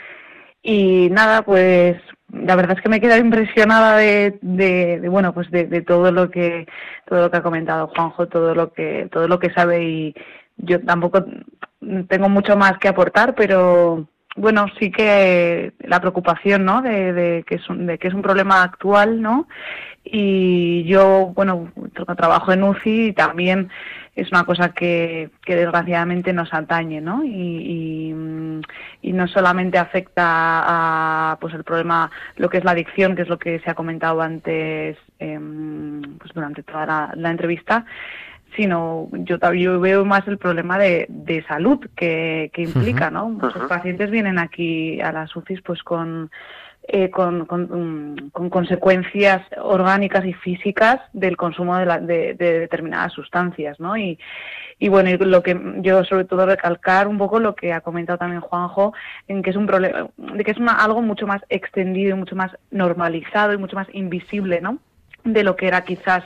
Y nada, pues la verdad es que me he quedado impresionada de, de, de bueno, pues de, de, todo lo que todo lo que ha comentado Juanjo, todo lo que todo lo que sabe y yo tampoco tengo mucho más que aportar, pero bueno, sí que la preocupación, ¿no? De, que es un, de que es un problema actual, ¿no? Y yo, bueno, trabajo en UCI y también es una cosa que, que desgraciadamente nos atañe, ¿no? Y, no solamente afecta a, pues el problema, lo que es la adicción, que es lo que se ha comentado antes, eh, pues durante toda la entrevista, sino yo, yo veo más el problema de, de salud que, que implica, ¿no? Muchos pacientes vienen aquí a las UCIs pues con eh, con, con, con, consecuencias orgánicas y físicas del consumo de, la, de, de determinadas sustancias, ¿no? Y, y bueno, y lo que yo sobre todo recalcar un poco lo que ha comentado también Juanjo, en que es un problema, de que es una, algo mucho más extendido y mucho más normalizado y mucho más invisible, ¿no? De lo que era quizás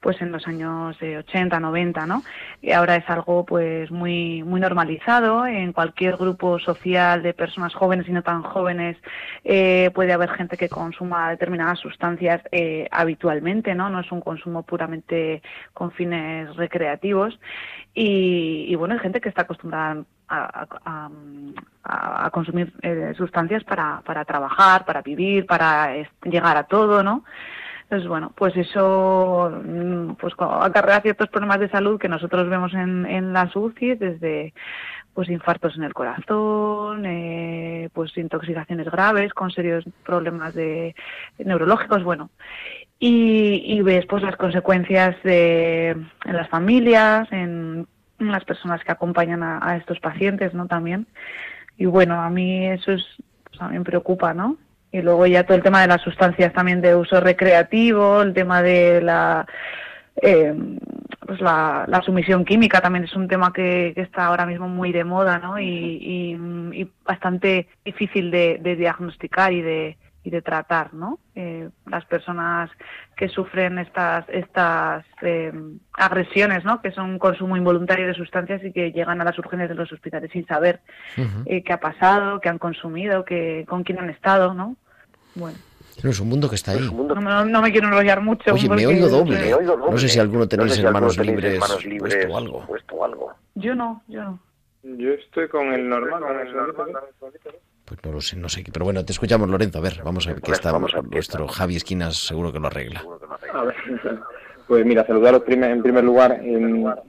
pues en los años eh, 80, 90, ¿no? Y ahora es algo pues muy muy normalizado en cualquier grupo social de personas jóvenes y no tan jóvenes eh, puede haber gente que consuma determinadas sustancias eh, habitualmente, ¿no? No es un consumo puramente con fines recreativos y, y bueno, hay gente que está acostumbrada a, consumir eh, sustancias para, para trabajar, para vivir, para llegar a todo, ¿no? Entonces, bueno, pues eso pues acarrea ciertos problemas de salud que nosotros vemos en, en las UCI desde pues infartos en el corazón, eh, pues intoxicaciones graves con serios problemas de neurológicos, bueno. Y, y ves pues las consecuencias de, en las familias, en, las personas que acompañan a, estos pacientes, ¿no? También. Y bueno, a mí eso es, pues a me preocupa, ¿no? Y luego ya todo el tema de las sustancias también de uso recreativo, el tema de la, eh, pues la, la, sumisión química también es un tema que, que, está ahora mismo muy de moda, ¿no? Y, y, y bastante difícil de, de, diagnosticar y de, y de tratar, ¿no? Eh, las personas que sufren estas estas eh, agresiones, ¿no? Que son un consumo involuntario de sustancias y que llegan a las urgencias de los hospitales sin saber uh -huh. eh, qué ha pasado, qué han consumido, qué, con quién han estado, ¿no? Bueno. No, es un mundo que está ahí. No, no, no, me quiero enrollar mucho. Oye, me oigo doble. Me oigo doble. No sé si alguno tenéis, no sé si en, manos tenéis libres, en manos libres puesto algo. Puesto algo. Yo no, yo no. Yo estoy con el normal. Con el normal. Pues no lo sé, no sé. Pero bueno, te escuchamos, Lorenzo. A ver, vamos a ver qué está. Vamos a ver nuestro Javi Esquinas seguro que lo arregla. A ver. [LAUGHS] Pues mira, saludaros en primer lugar.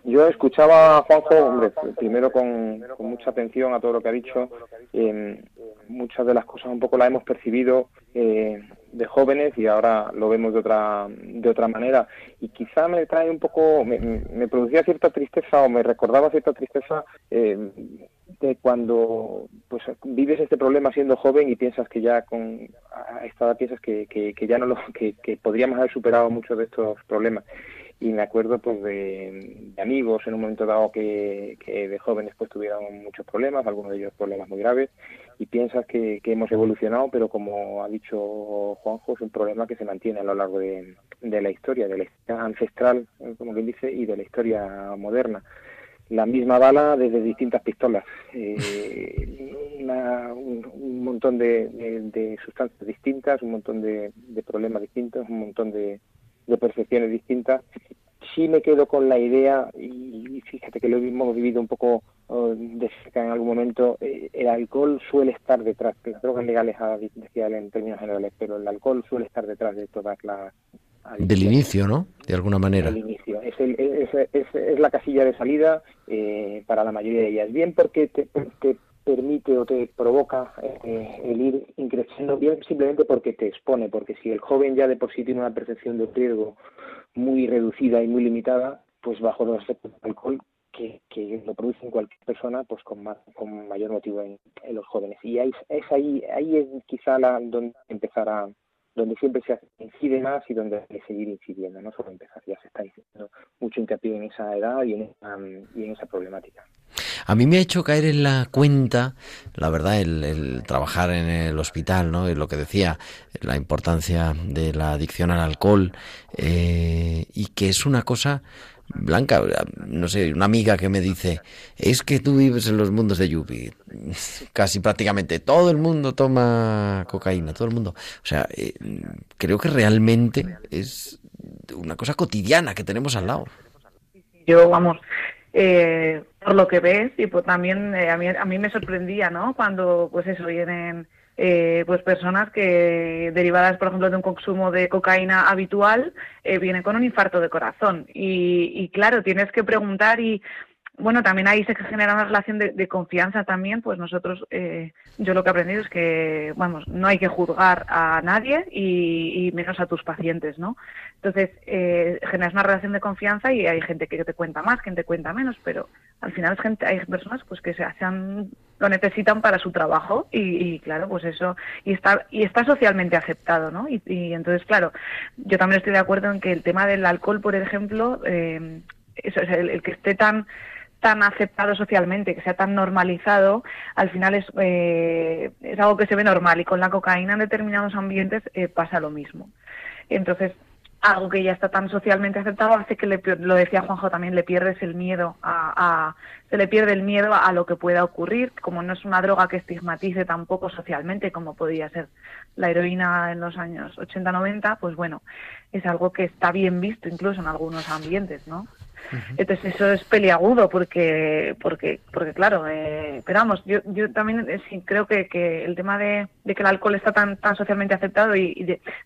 Yo escuchaba a Juanjo, hombre, primero con, con mucha atención a todo lo que ha dicho. Eh, muchas de las cosas un poco las hemos percibido eh, de jóvenes y ahora lo vemos de otra de otra manera. Y quizá me trae un poco, me, me producía cierta tristeza o me recordaba cierta tristeza eh, de cuando pues vives este problema siendo joven y piensas que ya con a esta edad piensas que, que, ya no lo que, que, podríamos haber superado muchos de estos problemas y me acuerdo pues de, de amigos en un momento dado que, que, de jóvenes pues tuvieron muchos problemas algunos de ellos problemas muy graves y piensas que, hemos evolucionado pero como ha dicho Juanjo es un problema que se mantiene a lo largo de, la historia de la historia ancestral como quien dice y de la historia moderna la misma bala desde distintas pistolas, eh, una, un, un, montón de, de, sustancias distintas, un montón de, problemas distintos, un montón de, percepciones distintas. Sí me quedo con la idea, y fíjate que lo hemos vivido un poco uh, de cerca en algún momento, eh, el alcohol suele estar detrás, las drogas legales, decía en términos generales, pero el alcohol suele estar detrás de todas las del inicio, ¿no? De alguna manera. Del inicio. Es, el, es, es, es, la casilla de salida eh, para la mayoría de ellas. Bien porque te, te permite o te provoca eh, el ir increciendo, bien simplemente porque te expone, porque si el joven ya de por sí tiene una percepción de riesgo muy reducida y muy limitada, pues bajo los alcohol que, que, lo producen cualquier persona, pues con, más, con mayor motivo en, en los jóvenes. Y ahí, es ahí, ahí es quizá la, donde empezar a, donde siempre se incide más y donde hay que seguir incidiendo, no solo empezar, ya se está diciendo mucho hincapié en esa edad y en esa, y en esa problemática. A mí me ha hecho caer en la cuenta, la verdad, el, el, trabajar en el hospital, ¿no? Y lo que decía, la importancia de la adicción al alcohol, eh, y que es una cosa Blanca, no sé, una amiga que me dice, es que tú vives en los mundos de Yupi. [LAUGHS] Casi prácticamente todo el mundo toma cocaína, todo el mundo. O sea, eh, creo que realmente es una cosa cotidiana que tenemos al lado. Yo, vamos, eh, por lo que ves, y pues también eh, a, mí, a mí me sorprendía, ¿no? Cuando, pues eso, vienen eh, pues personas que derivadas, por ejemplo, de un consumo de cocaína habitual, eh, vienen con un infarto de corazón. Y, y claro, tienes que preguntar y bueno, también ahí se genera una relación de, de confianza también, pues nosotros, eh, yo lo que he aprendido es que, vamos, no hay que juzgar a nadie y, menos a tus pacientes, ¿no? Entonces, eh, generas una relación de confianza y hay gente que te cuenta más, que te cuenta menos, pero al final es gente, hay personas pues que se hacen, lo necesitan para su trabajo y, y claro, pues eso, y está, y está socialmente aceptado, ¿no? Y, entonces, claro, yo también estoy de acuerdo en que el tema del alcohol, por ejemplo, eh, eso es el, el que esté tan tan aceptado socialmente, que sea tan normalizado, al final es, eh, es algo que se ve normal y con la cocaína en determinados ambientes eh, pasa lo mismo. Entonces, algo que ya está tan socialmente aceptado hace que, le, lo decía Juanjo también, le pierdes el miedo a, a, se le pierde el miedo a lo que pueda ocurrir, como no es una droga que estigmatice tampoco socialmente como podía ser la heroína en los años 80-90, pues bueno, es algo que está bien visto incluso en algunos ambientes, ¿no? Entonces eso es peliagudo porque, porque, porque claro, eh, esperamos. Yo, yo también eh, creo que, que el tema de, de, que el alcohol está tan, tan socialmente aceptado y,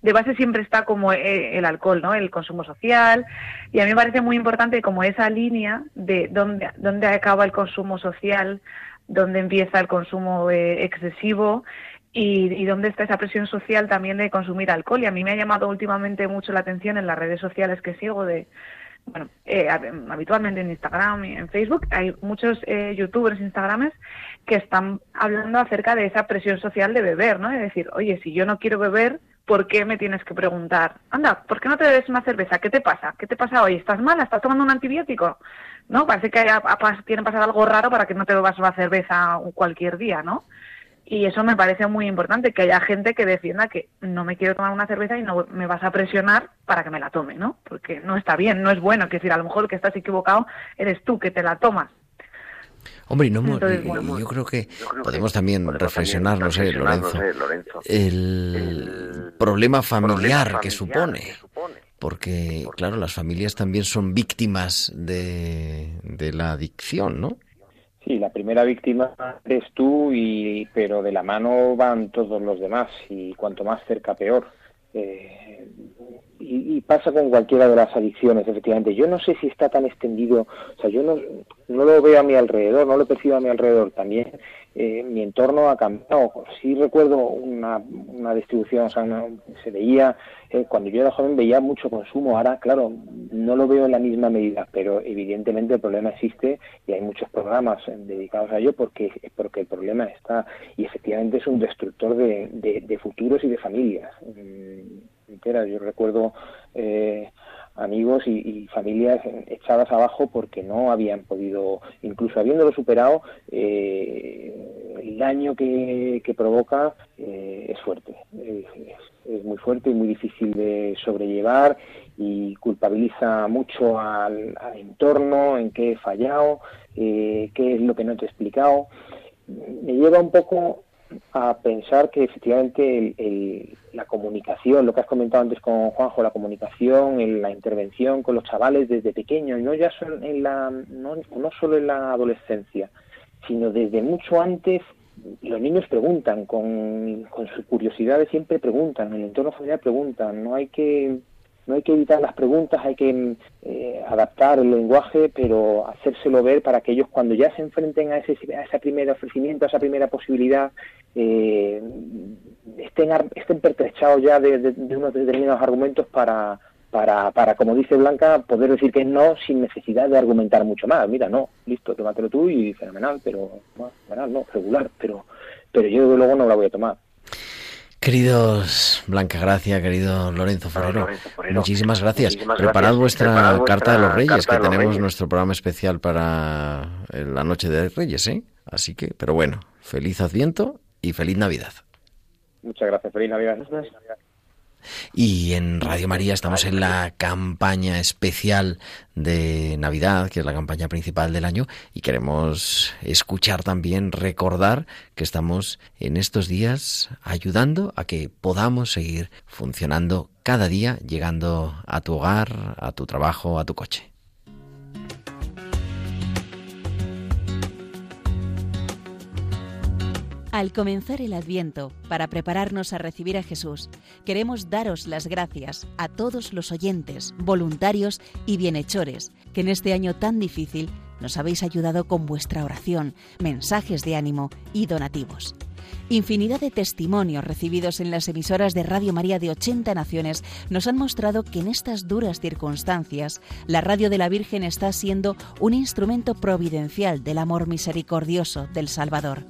de, base siempre está como eh, el alcohol, ¿no? El consumo social. Y a mí me parece muy importante como esa línea de dónde, dónde acaba el consumo social, dónde empieza el consumo eh, excesivo y, y, dónde está esa presión social también de consumir alcohol. Y a mí me ha llamado últimamente mucho la atención en las redes sociales que sigo de bueno, eh, habitualmente en Instagram y en Facebook, hay muchos eh, youtubers, instagrames que están hablando acerca de esa presión social de beber, ¿no? Es decir, oye, si yo no quiero beber, ¿por qué me tienes que preguntar? Anda, ¿por qué no te bebes una cerveza? ¿Qué te pasa? ¿Qué te pasa hoy? ¿Estás mala? ¿Estás tomando un antibiótico? ¿No? Parece que haya, tiene pasado algo raro para que no te bebas una cerveza cualquier día, ¿no? Y eso me parece muy importante, que haya gente que defienda que no me quiero tomar una cerveza y no me vas a presionar para que me la tome, ¿no? Porque no está bien, no es bueno. Que decir, a lo mejor que estás equivocado eres tú que te la tomas. Hombre, no, Entonces, bueno, yo creo que yo creo podemos que también podemos reflexionar, no sé, Lorenzo, Lorenzo el, el, problema familiar, problema familiar que, supone, que, supone, Porque, claro, las familias también son víctimas de, de la adicción, ¿no? Sí, la primera víctima eres tú, y, pero de la mano van todos los demás y cuanto más cerca peor. Eh, y, y, pasa con cualquiera de las adicciones, efectivamente. Yo no sé si está tan extendido, o sea, yo no, no lo veo a mi alrededor, no lo percibo a mi alrededor. También eh, mi entorno ha cambiado. Sí recuerdo una, una distribución, o sea, una, se veía, eh, cuando yo era joven veía mucho consumo, ahora, claro, no lo veo en la misma medida, pero evidentemente el problema existe y hay muchos programas dedicados a ello porque, porque el problema está y efectivamente es un destructor de, de, de futuros y de familias Yo recuerdo eh, amigos y, familias echadas abajo porque no habían podido, incluso habiéndolo superado, eh, el daño que, provoca eh, es fuerte, es, muy fuerte y muy difícil de sobrellevar y culpabiliza mucho al, entorno, en qué he fallado, qué es lo que no te he explicado. Me lleva un poco a pensar que efectivamente el, el, la comunicación, lo que has comentado antes con Juanjo, la comunicación, en la intervención con los chavales desde pequeños, no ya son en la, no, solo en la adolescencia, sino desde mucho antes los niños preguntan, con, con sus curiosidades siempre preguntan, en el entorno familiar preguntan, no hay que no hay que evitar las preguntas, hay que eh, adaptar el lenguaje, pero hacérselo ver para que ellos cuando ya se enfrenten a ese, a ese primer ofrecimiento, a esa primera posibilidad, eh, estén, estén pertrechados ya de, unos determinados argumentos para, para, para, como dice Blanca, poder decir que no sin necesidad de argumentar mucho más. Mira, no, listo, tómatelo tú y fenomenal, pero, no, fenomenal, no, regular, pero, pero yo desde luego no la voy a tomar. Queridos Blanca Gracia, querido Lorenzo Forero, muchísimas gracias. Muchísimas Preparad gracias. vuestra Preparad Carta de los Reyes, que tenemos Reyes. nuestro programa especial para la Noche de Reyes, ¿eh? Así que, pero bueno, feliz Adviento y feliz Navidad. Muchas gracias, feliz Navidad. Y en Radio María estamos en la campaña especial de Navidad, que es la campaña principal del año, y queremos escuchar también, recordar que estamos en estos días ayudando a que podamos seguir funcionando cada día, llegando a tu hogar, a tu trabajo, a tu coche. Al comenzar el Adviento, para prepararnos a recibir a Jesús, queremos daros las gracias a todos los oyentes, voluntarios y bienhechores que en este año tan difícil nos habéis ayudado con vuestra oración, mensajes de ánimo y donativos. Infinidad de testimonios recibidos en las emisoras de Radio María de 80 naciones nos han mostrado que en estas duras circunstancias la Radio de la Virgen está siendo un instrumento providencial del amor misericordioso del Salvador.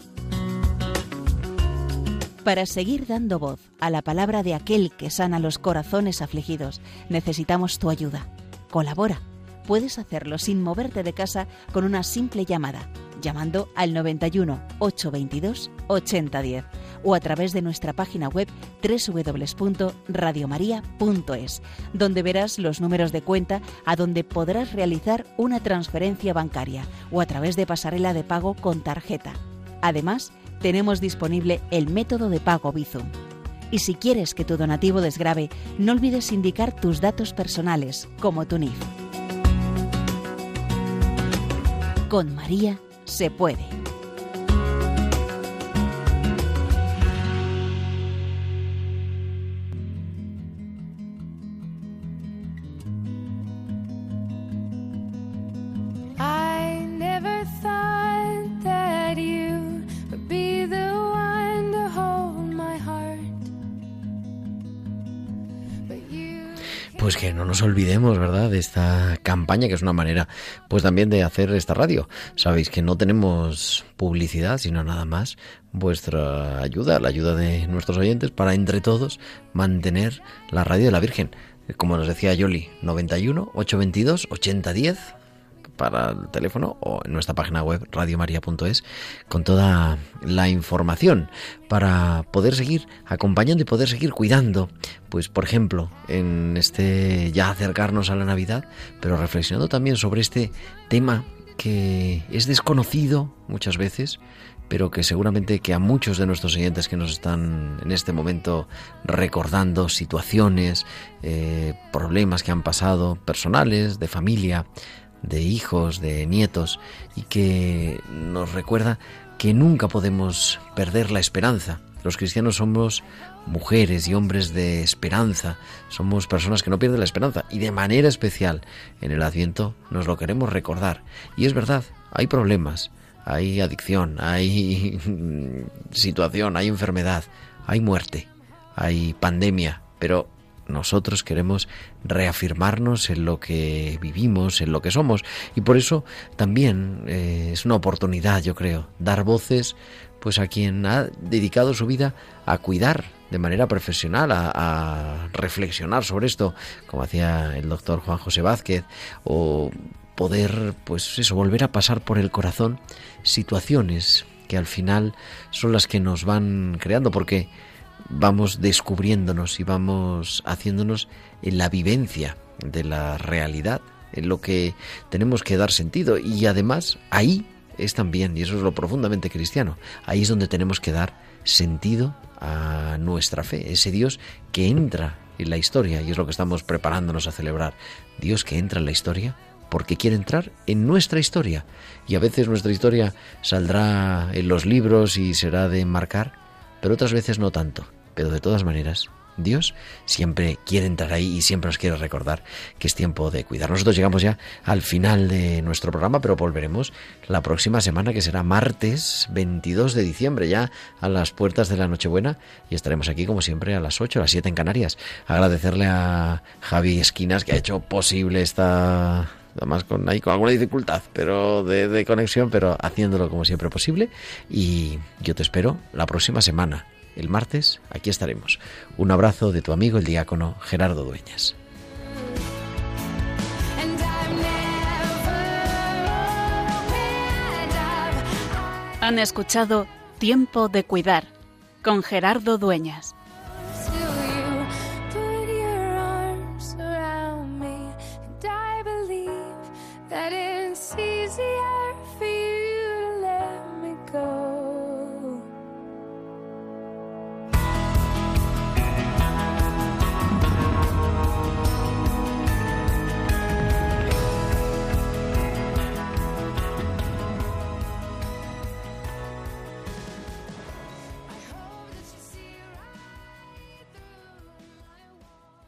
Para seguir dando voz a la palabra de aquel que sana los corazones afligidos, necesitamos tu ayuda. Colabora. Puedes hacerlo sin moverte de casa con una simple llamada, llamando al 91 822 8010 o a través de nuestra página web www.radiomaria.es, donde verás los números de cuenta a donde podrás realizar una transferencia bancaria o a través de pasarela de pago con tarjeta. Además, tenemos disponible el método de pago Bizum. Y si quieres que tu donativo desgrabe, no olvides indicar tus datos personales, como tu NIF. Con María se puede. Pues que no nos olvidemos, ¿verdad?, de esta campaña, que es una manera, pues también de hacer esta radio. Sabéis que no tenemos publicidad, sino nada más vuestra ayuda, la ayuda de nuestros oyentes, para entre todos mantener la radio de la Virgen. Como nos decía Yoli, 91 822 8010 para el teléfono o en nuestra página web radiomaria.es con toda la información para poder seguir acompañando y poder seguir cuidando, pues por ejemplo, en este ya acercarnos a la Navidad, pero reflexionando también sobre este tema que es desconocido muchas veces, pero que seguramente que a muchos de nuestros oyentes que nos están en este momento recordando situaciones, eh, problemas que han pasado, personales, de familia, de hijos, de nietos, y que nos recuerda que nunca podemos perder la esperanza. Los cristianos somos mujeres y hombres de esperanza, somos personas que no pierden la esperanza y de manera especial en el Adviento nos lo queremos recordar. Y es verdad, hay problemas, hay adicción, hay [LAUGHS] situación, hay enfermedad, hay muerte, hay pandemia, pero nosotros queremos reafirmarnos en lo que vivimos, en lo que somos. Y por eso también eh, es una oportunidad, yo creo, dar voces pues a quien ha dedicado su vida a cuidar de manera profesional, a, a reflexionar sobre esto, como hacía el doctor Juan José Vázquez, o poder, pues eso, volver a pasar por el corazón situaciones que al final son las que nos van creando, porque vamos descubriéndonos y vamos haciéndonos en la vivencia de la realidad, en lo que tenemos que dar sentido. Y además ahí es también, y eso es lo profundamente cristiano, ahí es donde tenemos que dar sentido a nuestra fe, ese Dios que entra en la historia, y es lo que estamos preparándonos a celebrar, Dios que entra en la historia porque quiere entrar en nuestra historia. Y a veces nuestra historia saldrá en los libros y será de marcar, pero otras veces no tanto. Pero de todas maneras, Dios siempre quiere entrar ahí y siempre nos quiere recordar que es tiempo de cuidar. Nosotros llegamos ya al final de nuestro programa, pero volveremos la próxima semana, que será martes 22 de diciembre, ya a las puertas de la Nochebuena, y estaremos aquí como siempre a las 8, a las 7 en Canarias. Agradecerle a Javi Esquinas que ha hecho posible esta además con, ahí, con alguna dificultad pero de, de conexión, pero haciéndolo como siempre posible. Y yo te espero la próxima semana, el martes, aquí estaremos. Un abrazo de tu amigo el diácono Gerardo Dueñas. Han escuchado Tiempo de Cuidar con Gerardo Dueñas. Easier